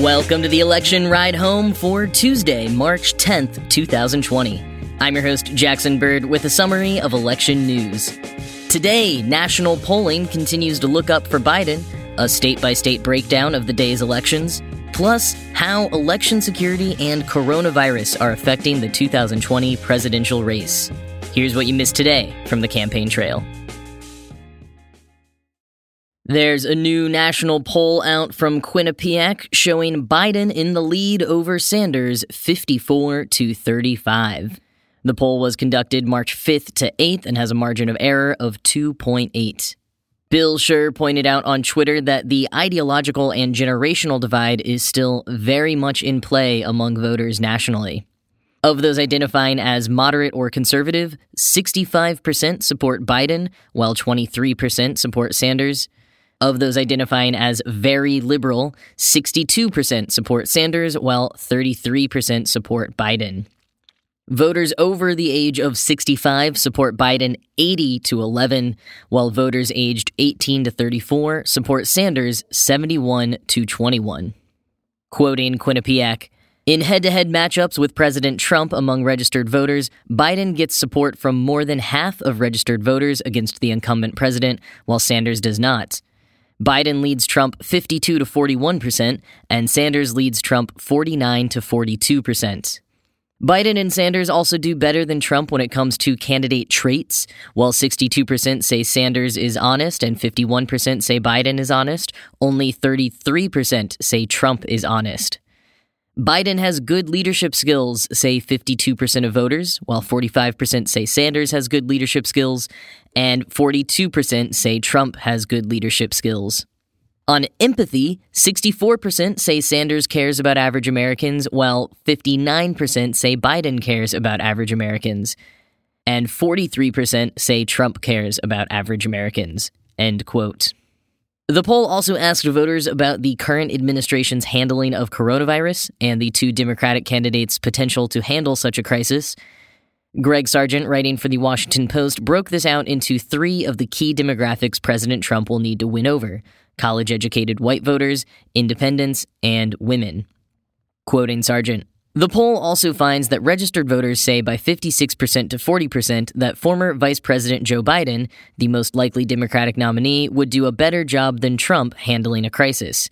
Welcome to the election ride home for Tuesday, March 10th, 2020. I'm your host, Jackson Bird, with a summary of election news. Today, national polling continues to look up for Biden, a state by state breakdown of the day's elections, plus how election security and coronavirus are affecting the 2020 presidential race. Here's what you missed today from the campaign trail. There's a new national poll out from Quinnipiac showing Biden in the lead over Sanders 54 to 35. The poll was conducted March 5th to 8th and has a margin of error of 2.8. Bill Scher pointed out on Twitter that the ideological and generational divide is still very much in play among voters nationally. Of those identifying as moderate or conservative, 65% support Biden, while 23% support Sanders. Of those identifying as very liberal, 62% support Sanders, while 33% support Biden. Voters over the age of 65 support Biden 80 to 11, while voters aged 18 to 34 support Sanders 71 to 21. Quoting Quinnipiac, in head to head matchups with President Trump among registered voters, Biden gets support from more than half of registered voters against the incumbent president, while Sanders does not. Biden leads Trump 52 to 41%, and Sanders leads Trump 49 to 42%. Biden and Sanders also do better than Trump when it comes to candidate traits. While 62% say Sanders is honest and 51% say Biden is honest, only 33% say Trump is honest. Biden has good leadership skills, say 52% of voters, while 45% say Sanders has good leadership skills, and 42% say Trump has good leadership skills. On empathy, 64% say Sanders cares about average Americans, while 59% say Biden cares about average Americans, and 43% say Trump cares about average Americans. End quote. The poll also asked voters about the current administration's handling of coronavirus and the two Democratic candidates' potential to handle such a crisis. Greg Sargent, writing for the Washington Post, broke this out into three of the key demographics President Trump will need to win over college educated white voters, independents, and women. Quoting Sargent, the poll also finds that registered voters say by 56% to 40% that former Vice President Joe Biden, the most likely Democratic nominee, would do a better job than Trump handling a crisis.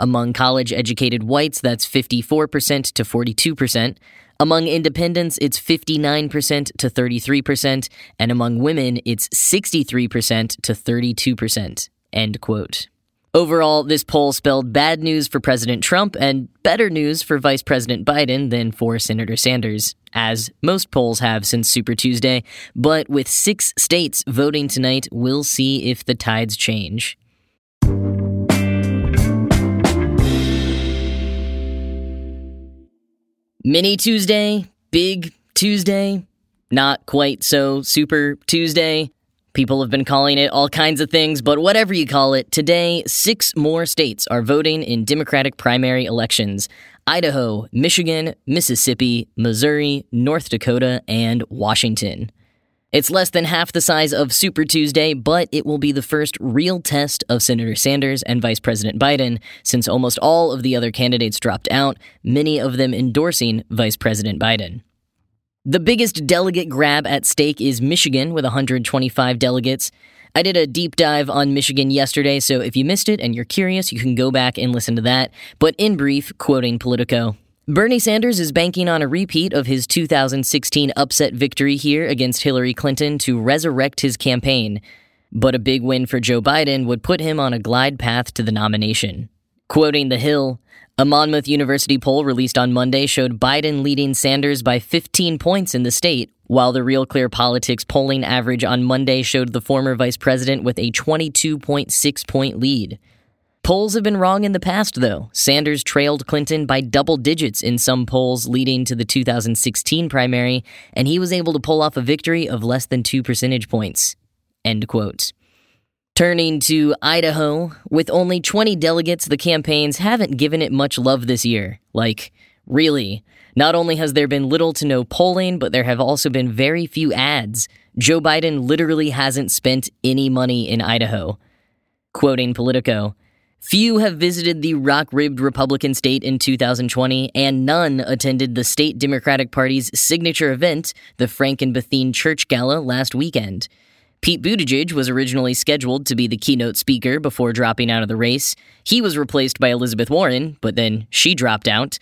Among college educated whites, that's 54% to 42%. Among independents, it's 59% to 33%. And among women, it's 63% to 32%. End quote. Overall, this poll spelled bad news for President Trump and better news for Vice President Biden than for Senator Sanders, as most polls have since Super Tuesday. But with six states voting tonight, we'll see if the tides change. Mini Tuesday, Big Tuesday, not quite so Super Tuesday. People have been calling it all kinds of things, but whatever you call it, today, six more states are voting in Democratic primary elections Idaho, Michigan, Mississippi, Missouri, North Dakota, and Washington. It's less than half the size of Super Tuesday, but it will be the first real test of Senator Sanders and Vice President Biden since almost all of the other candidates dropped out, many of them endorsing Vice President Biden. The biggest delegate grab at stake is Michigan with 125 delegates. I did a deep dive on Michigan yesterday, so if you missed it and you're curious, you can go back and listen to that. But in brief, quoting Politico, Bernie Sanders is banking on a repeat of his 2016 upset victory here against Hillary Clinton to resurrect his campaign. But a big win for Joe Biden would put him on a glide path to the nomination. Quoting The Hill, a Monmouth University poll released on Monday showed Biden leading Sanders by 15 points in the state, while the Real Clear Politics polling average on Monday showed the former vice president with a 22.6 point lead. Polls have been wrong in the past, though. Sanders trailed Clinton by double digits in some polls leading to the 2016 primary, and he was able to pull off a victory of less than two percentage points. End quote. Turning to Idaho, with only 20 delegates, the campaigns haven't given it much love this year. Like, really. Not only has there been little to no polling, but there have also been very few ads. Joe Biden literally hasn't spent any money in Idaho. Quoting Politico, Few have visited the rock ribbed Republican state in 2020, and none attended the state Democratic Party's signature event, the Frank and Bethine Church Gala, last weekend. Pete Buttigieg was originally scheduled to be the keynote speaker before dropping out of the race. He was replaced by Elizabeth Warren, but then she dropped out.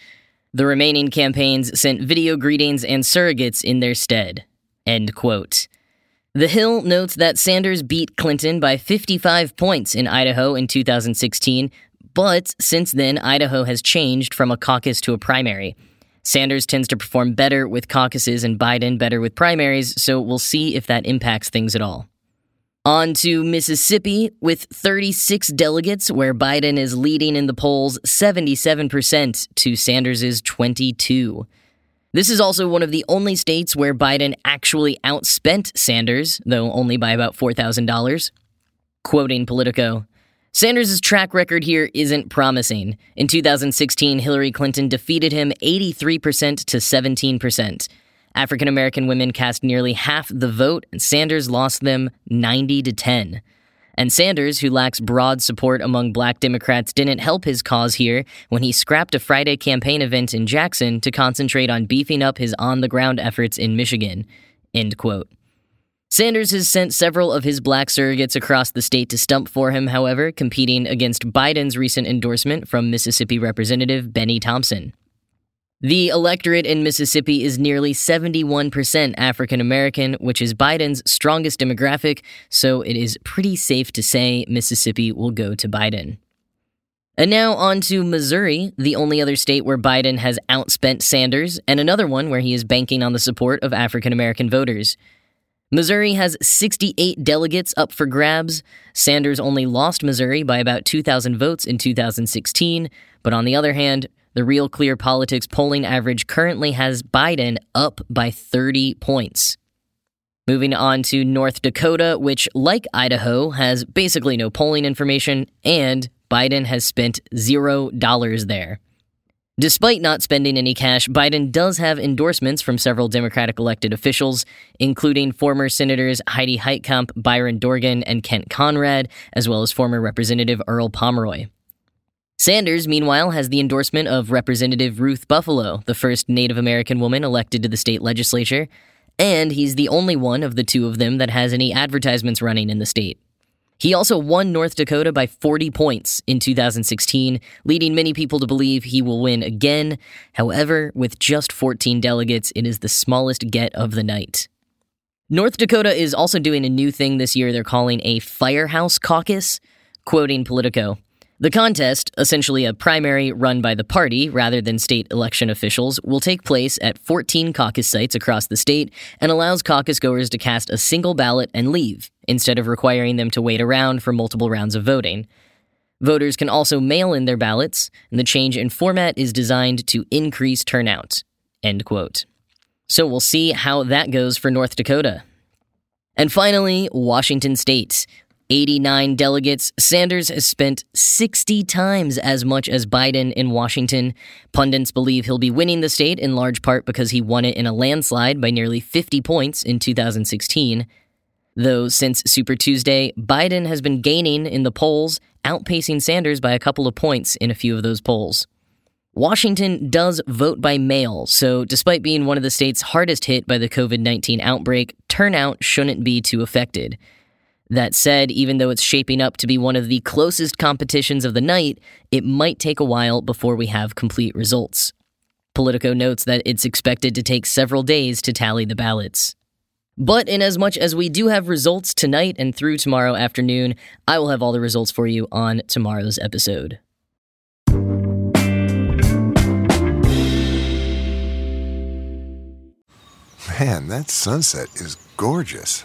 The remaining campaigns sent video greetings and surrogates in their stead. End quote. The Hill notes that Sanders beat Clinton by 55 points in Idaho in 2016, but since then, Idaho has changed from a caucus to a primary. Sanders tends to perform better with caucuses and Biden better with primaries, so we'll see if that impacts things at all. On to Mississippi with 36 delegates, where Biden is leading in the polls 77% to Sanders' 22. This is also one of the only states where Biden actually outspent Sanders, though only by about $4,000. Quoting Politico, Sanders' track record here isn't promising. In 2016, Hillary Clinton defeated him 83% to 17%. African American women cast nearly half the vote, and Sanders lost them 90 to 10. And Sanders, who lacks broad support among black Democrats, didn't help his cause here when he scrapped a Friday campaign event in Jackson to concentrate on beefing up his on the ground efforts in Michigan. End quote. Sanders has sent several of his black surrogates across the state to stump for him, however, competing against Biden's recent endorsement from Mississippi Representative Bennie Thompson. The electorate in Mississippi is nearly 71% African American, which is Biden's strongest demographic, so it is pretty safe to say Mississippi will go to Biden. And now on to Missouri, the only other state where Biden has outspent Sanders, and another one where he is banking on the support of African American voters. Missouri has 68 delegates up for grabs. Sanders only lost Missouri by about 2,000 votes in 2016, but on the other hand, the Real Clear Politics polling average currently has Biden up by 30 points. Moving on to North Dakota, which, like Idaho, has basically no polling information, and Biden has spent zero dollars there. Despite not spending any cash, Biden does have endorsements from several Democratic elected officials, including former Senators Heidi Heitkamp, Byron Dorgan, and Kent Conrad, as well as former Representative Earl Pomeroy. Sanders, meanwhile, has the endorsement of Representative Ruth Buffalo, the first Native American woman elected to the state legislature, and he's the only one of the two of them that has any advertisements running in the state. He also won North Dakota by 40 points in 2016, leading many people to believe he will win again. However, with just 14 delegates, it is the smallest get of the night. North Dakota is also doing a new thing this year they're calling a Firehouse Caucus. Quoting Politico the contest, essentially a primary run by the party rather than state election officials, will take place at 14 caucus sites across the state and allows caucus goers to cast a single ballot and leave, instead of requiring them to wait around for multiple rounds of voting. Voters can also mail in their ballots, and the change in format is designed to increase turnout. End quote. So we'll see how that goes for North Dakota. And finally, Washington State, 89 delegates, Sanders has spent 60 times as much as Biden in Washington. Pundits believe he'll be winning the state in large part because he won it in a landslide by nearly 50 points in 2016. Though since Super Tuesday, Biden has been gaining in the polls, outpacing Sanders by a couple of points in a few of those polls. Washington does vote by mail, so despite being one of the states hardest hit by the COVID 19 outbreak, turnout shouldn't be too affected. That said, even though it's shaping up to be one of the closest competitions of the night, it might take a while before we have complete results. Politico notes that it's expected to take several days to tally the ballots. But in as much as we do have results tonight and through tomorrow afternoon, I will have all the results for you on tomorrow's episode. Man, that sunset is gorgeous.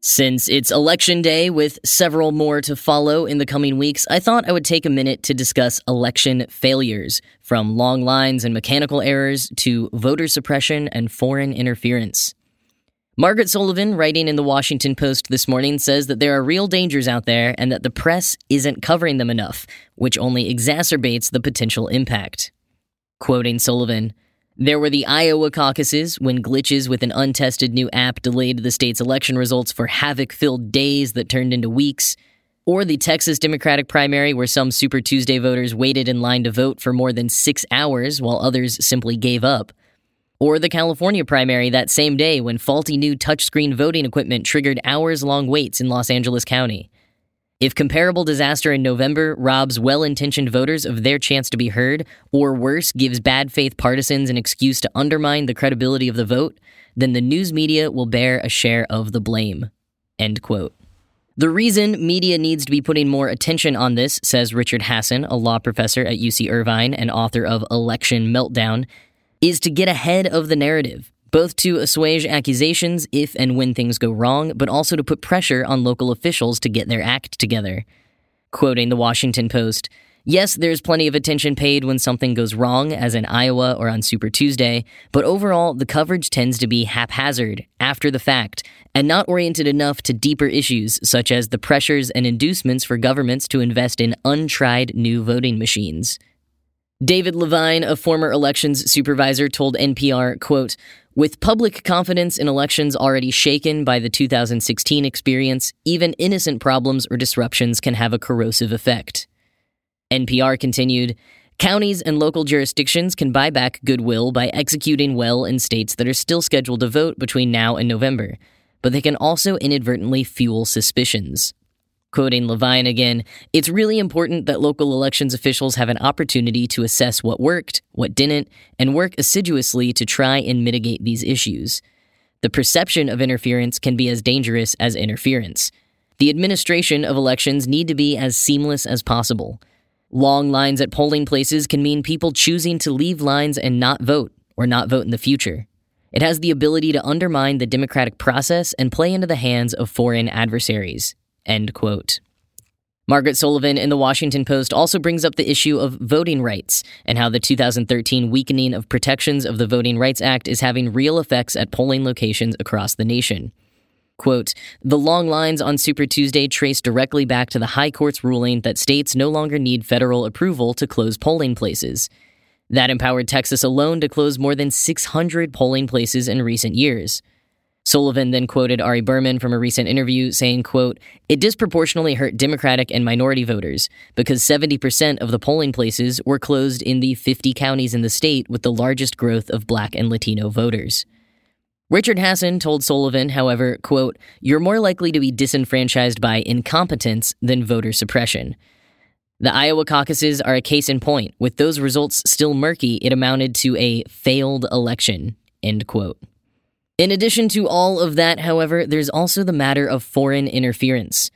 Since it's election day with several more to follow in the coming weeks, I thought I would take a minute to discuss election failures, from long lines and mechanical errors to voter suppression and foreign interference. Margaret Sullivan, writing in the Washington Post this morning, says that there are real dangers out there and that the press isn't covering them enough, which only exacerbates the potential impact. Quoting Sullivan, there were the Iowa caucuses when glitches with an untested new app delayed the state's election results for havoc filled days that turned into weeks. Or the Texas Democratic primary where some Super Tuesday voters waited in line to vote for more than six hours while others simply gave up. Or the California primary that same day when faulty new touchscreen voting equipment triggered hours long waits in Los Angeles County. If comparable disaster in November robs well intentioned voters of their chance to be heard, or worse, gives bad faith partisans an excuse to undermine the credibility of the vote, then the news media will bear a share of the blame. End quote. The reason media needs to be putting more attention on this, says Richard Hasen, a law professor at UC Irvine and author of Election Meltdown, is to get ahead of the narrative both to assuage accusations if and when things go wrong, but also to put pressure on local officials to get their act together. Quoting the Washington Post, Yes, there's plenty of attention paid when something goes wrong, as in Iowa or on Super Tuesday, but overall, the coverage tends to be haphazard, after the fact, and not oriented enough to deeper issues such as the pressures and inducements for governments to invest in untried new voting machines. David Levine, a former elections supervisor, told NPR, quote, with public confidence in elections already shaken by the 2016 experience, even innocent problems or disruptions can have a corrosive effect. NPR continued Counties and local jurisdictions can buy back goodwill by executing well in states that are still scheduled to vote between now and November, but they can also inadvertently fuel suspicions. Quoting Levine again, it's really important that local elections officials have an opportunity to assess what worked, what didn't, and work assiduously to try and mitigate these issues. The perception of interference can be as dangerous as interference. The administration of elections need to be as seamless as possible. Long lines at polling places can mean people choosing to leave lines and not vote, or not vote in the future. It has the ability to undermine the democratic process and play into the hands of foreign adversaries. End quote. Margaret Sullivan in the Washington Post also brings up the issue of voting rights and how the 2013 weakening of protections of the Voting Rights Act is having real effects at polling locations across the nation. Quote, the long lines on Super Tuesday trace directly back to the High Court's ruling that states no longer need federal approval to close polling places. That empowered Texas alone to close more than 600 polling places in recent years. Sullivan then quoted Ari Berman from a recent interview saying, quote, It disproportionately hurt Democratic and minority voters because 70% of the polling places were closed in the 50 counties in the state with the largest growth of black and Latino voters. Richard Hasen told Sullivan, however, quote, You're more likely to be disenfranchised by incompetence than voter suppression. The Iowa caucuses are a case in point. With those results still murky, it amounted to a failed election. End quote. In addition to all of that, however, there's also the matter of foreign interference.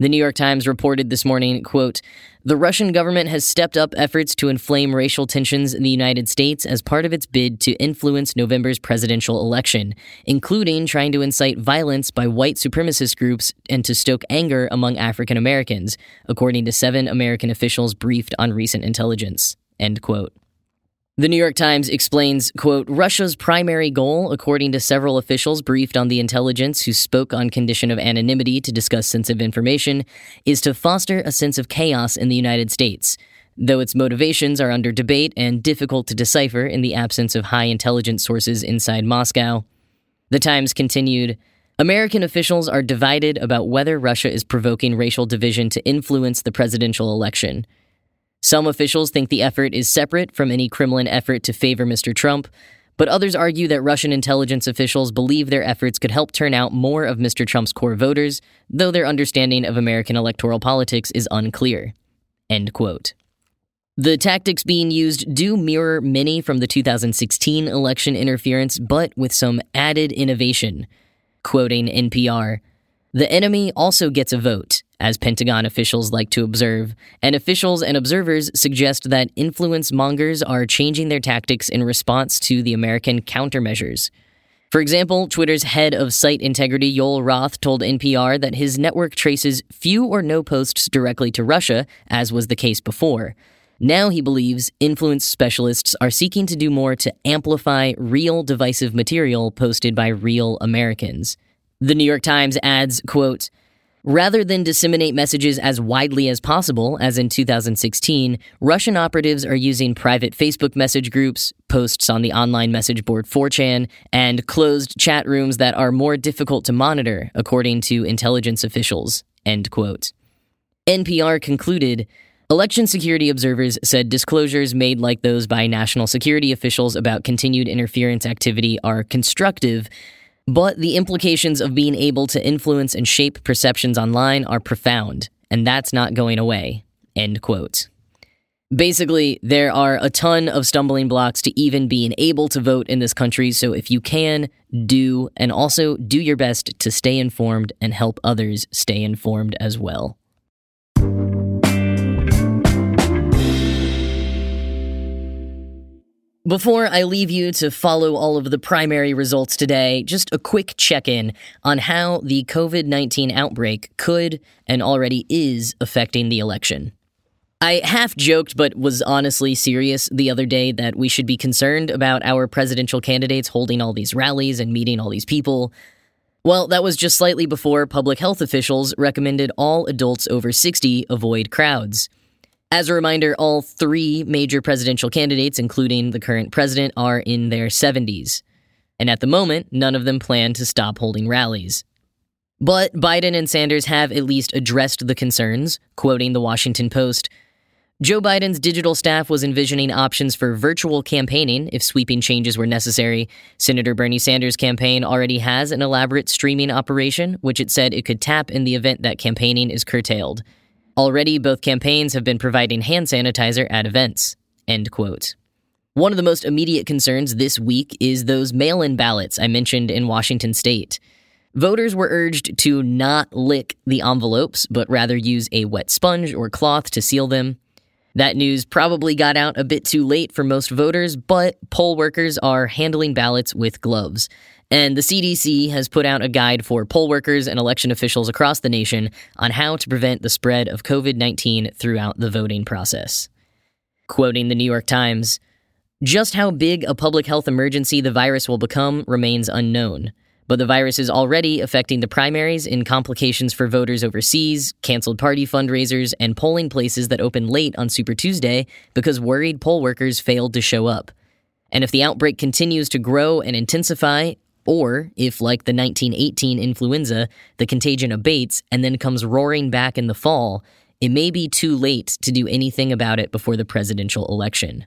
The New York Times reported this morning, quote, "The Russian government has stepped up efforts to inflame racial tensions in the United States as part of its bid to influence November's presidential election, including trying to incite violence by white supremacist groups and to stoke anger among African Americans, according to seven American officials briefed on recent intelligence." End quote. The New York Times explains, quote, Russia's primary goal, according to several officials briefed on the intelligence who spoke on condition of anonymity to discuss sensitive information, is to foster a sense of chaos in the United States. Though its motivations are under debate and difficult to decipher in the absence of high intelligence sources inside Moscow. The Times continued, American officials are divided about whether Russia is provoking racial division to influence the presidential election. Some officials think the effort is separate from any Kremlin effort to favor Mr. Trump, but others argue that Russian intelligence officials believe their efforts could help turn out more of Mr. Trump's core voters, though their understanding of American electoral politics is unclear. End quote. The tactics being used do mirror many from the 2016 election interference, but with some added innovation. Quoting NPR, the enemy also gets a vote, as Pentagon officials like to observe, and officials and observers suggest that influence mongers are changing their tactics in response to the American countermeasures. For example, Twitter's head of site integrity, Yoel Roth, told NPR that his network traces few or no posts directly to Russia, as was the case before. Now he believes influence specialists are seeking to do more to amplify real divisive material posted by real Americans. The New York Times adds, quote, Rather than disseminate messages as widely as possible, as in 2016, Russian operatives are using private Facebook message groups, posts on the online message board 4chan, and closed chat rooms that are more difficult to monitor, according to intelligence officials. End quote. NPR concluded Election security observers said disclosures made like those by national security officials about continued interference activity are constructive, but the implications of being able to influence and shape perceptions online are profound, and that's not going away. End quote. Basically, there are a ton of stumbling blocks to even being able to vote in this country, so if you can, do, and also do your best to stay informed and help others stay informed as well. Before I leave you to follow all of the primary results today, just a quick check in on how the COVID 19 outbreak could and already is affecting the election. I half joked, but was honestly serious the other day that we should be concerned about our presidential candidates holding all these rallies and meeting all these people. Well, that was just slightly before public health officials recommended all adults over 60 avoid crowds. As a reminder, all three major presidential candidates, including the current president, are in their 70s. And at the moment, none of them plan to stop holding rallies. But Biden and Sanders have at least addressed the concerns, quoting the Washington Post. Joe Biden's digital staff was envisioning options for virtual campaigning if sweeping changes were necessary. Senator Bernie Sanders' campaign already has an elaborate streaming operation, which it said it could tap in the event that campaigning is curtailed. Already, both campaigns have been providing hand sanitizer at events. End quote. One of the most immediate concerns this week is those mail in ballots I mentioned in Washington state. Voters were urged to not lick the envelopes, but rather use a wet sponge or cloth to seal them. That news probably got out a bit too late for most voters, but poll workers are handling ballots with gloves. And the CDC has put out a guide for poll workers and election officials across the nation on how to prevent the spread of COVID 19 throughout the voting process. Quoting the New York Times, just how big a public health emergency the virus will become remains unknown. But the virus is already affecting the primaries in complications for voters overseas, canceled party fundraisers, and polling places that open late on Super Tuesday because worried poll workers failed to show up. And if the outbreak continues to grow and intensify, or if, like the 1918 influenza, the contagion abates and then comes roaring back in the fall, it may be too late to do anything about it before the presidential election.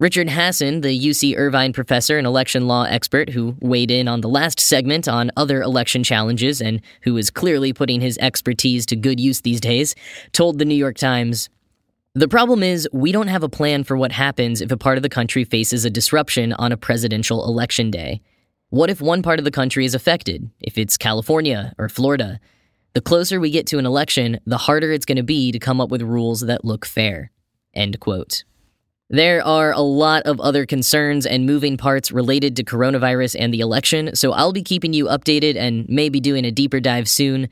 Richard Hasen, the UC Irvine professor and election law expert who weighed in on the last segment on other election challenges and who is clearly putting his expertise to good use these days, told the New York Times The problem is, we don't have a plan for what happens if a part of the country faces a disruption on a presidential election day. What if one part of the country is affected, if it's California or Florida? The closer we get to an election, the harder it's going to be to come up with rules that look fair. End quote. There are a lot of other concerns and moving parts related to coronavirus and the election, so I'll be keeping you updated and maybe doing a deeper dive soon.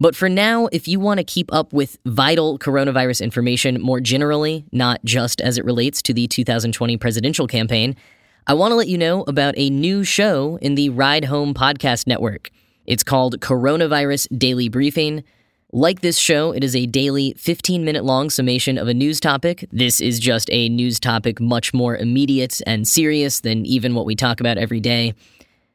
But for now, if you want to keep up with vital coronavirus information more generally, not just as it relates to the 2020 presidential campaign, I want to let you know about a new show in the Ride Home Podcast Network. It's called Coronavirus Daily Briefing. Like this show, it is a daily 15 minute long summation of a news topic. This is just a news topic much more immediate and serious than even what we talk about every day.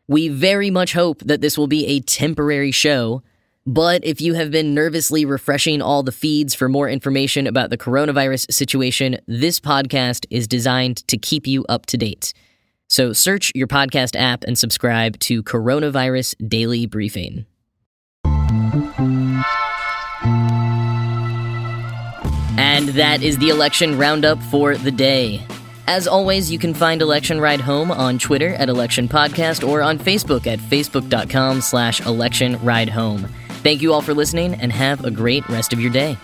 We very much hope that this will be a temporary show, but if you have been nervously refreshing all the feeds for more information about the coronavirus situation, this podcast is designed to keep you up to date. So search your podcast app and subscribe to Coronavirus Daily Briefing. And that is the election roundup for the day. As always, you can find Election Ride Home on Twitter at Election Podcast or on Facebook at facebook.com slash election ride home. Thank you all for listening and have a great rest of your day.